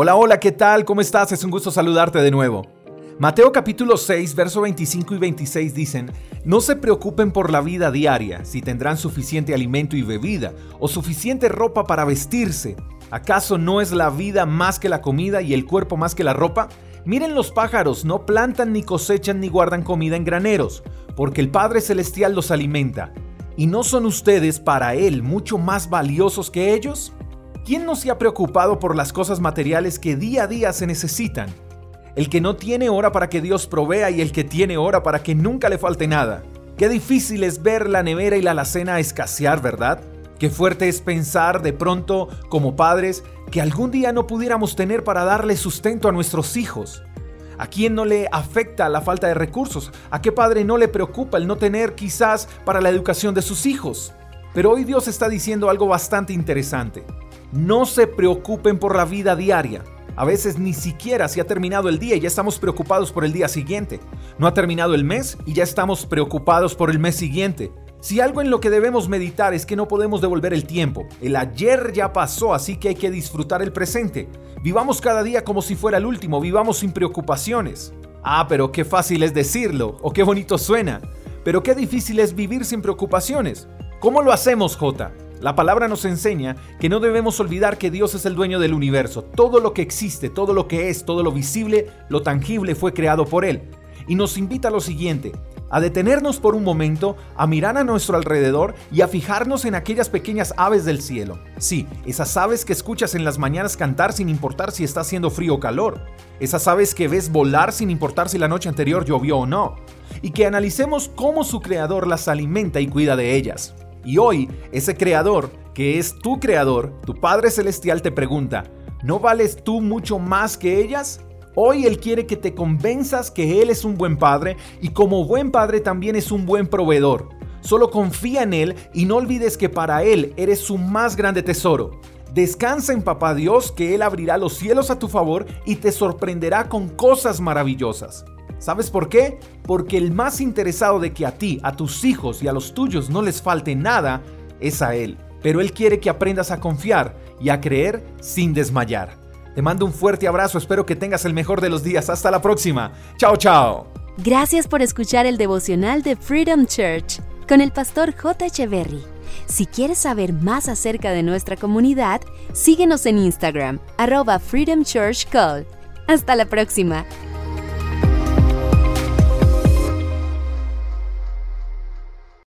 Hola, hola, ¿qué tal? ¿Cómo estás? Es un gusto saludarte de nuevo. Mateo capítulo 6, verso 25 y 26 dicen, No se preocupen por la vida diaria, si tendrán suficiente alimento y bebida, o suficiente ropa para vestirse. ¿Acaso no es la vida más que la comida y el cuerpo más que la ropa? Miren los pájaros, no plantan ni cosechan ni guardan comida en graneros, porque el Padre Celestial los alimenta. ¿Y no son ustedes para Él mucho más valiosos que ellos? ¿Quién no se ha preocupado por las cosas materiales que día a día se necesitan? El que no tiene hora para que Dios provea y el que tiene hora para que nunca le falte nada. Qué difícil es ver la nevera y la alacena escasear, ¿verdad? Qué fuerte es pensar de pronto, como padres, que algún día no pudiéramos tener para darle sustento a nuestros hijos. ¿A quién no le afecta la falta de recursos? ¿A qué padre no le preocupa el no tener quizás para la educación de sus hijos? Pero hoy Dios está diciendo algo bastante interesante. No se preocupen por la vida diaria. A veces ni siquiera se ha terminado el día y ya estamos preocupados por el día siguiente. No ha terminado el mes y ya estamos preocupados por el mes siguiente. Si algo en lo que debemos meditar es que no podemos devolver el tiempo, el ayer ya pasó, así que hay que disfrutar el presente. Vivamos cada día como si fuera el último, vivamos sin preocupaciones. Ah, pero qué fácil es decirlo, o qué bonito suena. Pero qué difícil es vivir sin preocupaciones. ¿Cómo lo hacemos, Jota? La palabra nos enseña que no debemos olvidar que Dios es el dueño del universo. Todo lo que existe, todo lo que es, todo lo visible, lo tangible fue creado por Él. Y nos invita a lo siguiente, a detenernos por un momento, a mirar a nuestro alrededor y a fijarnos en aquellas pequeñas aves del cielo. Sí, esas aves que escuchas en las mañanas cantar sin importar si está haciendo frío o calor. Esas aves que ves volar sin importar si la noche anterior llovió o no. Y que analicemos cómo su creador las alimenta y cuida de ellas. Y hoy, ese creador, que es tu creador, tu Padre Celestial, te pregunta, ¿no vales tú mucho más que ellas? Hoy Él quiere que te convenzas que Él es un buen padre y como buen padre también es un buen proveedor. Solo confía en Él y no olvides que para Él eres su más grande tesoro. Descansa en Papá Dios que Él abrirá los cielos a tu favor y te sorprenderá con cosas maravillosas. ¿Sabes por qué? Porque el más interesado de que a ti, a tus hijos y a los tuyos no les falte nada es a Él. Pero Él quiere que aprendas a confiar y a creer sin desmayar. Te mando un fuerte abrazo, espero que tengas el mejor de los días. Hasta la próxima. Chao, chao. Gracias por escuchar el devocional de Freedom Church con el pastor J. Echeverry. Si quieres saber más acerca de nuestra comunidad, síguenos en Instagram, arroba Freedom Church Call. Hasta la próxima.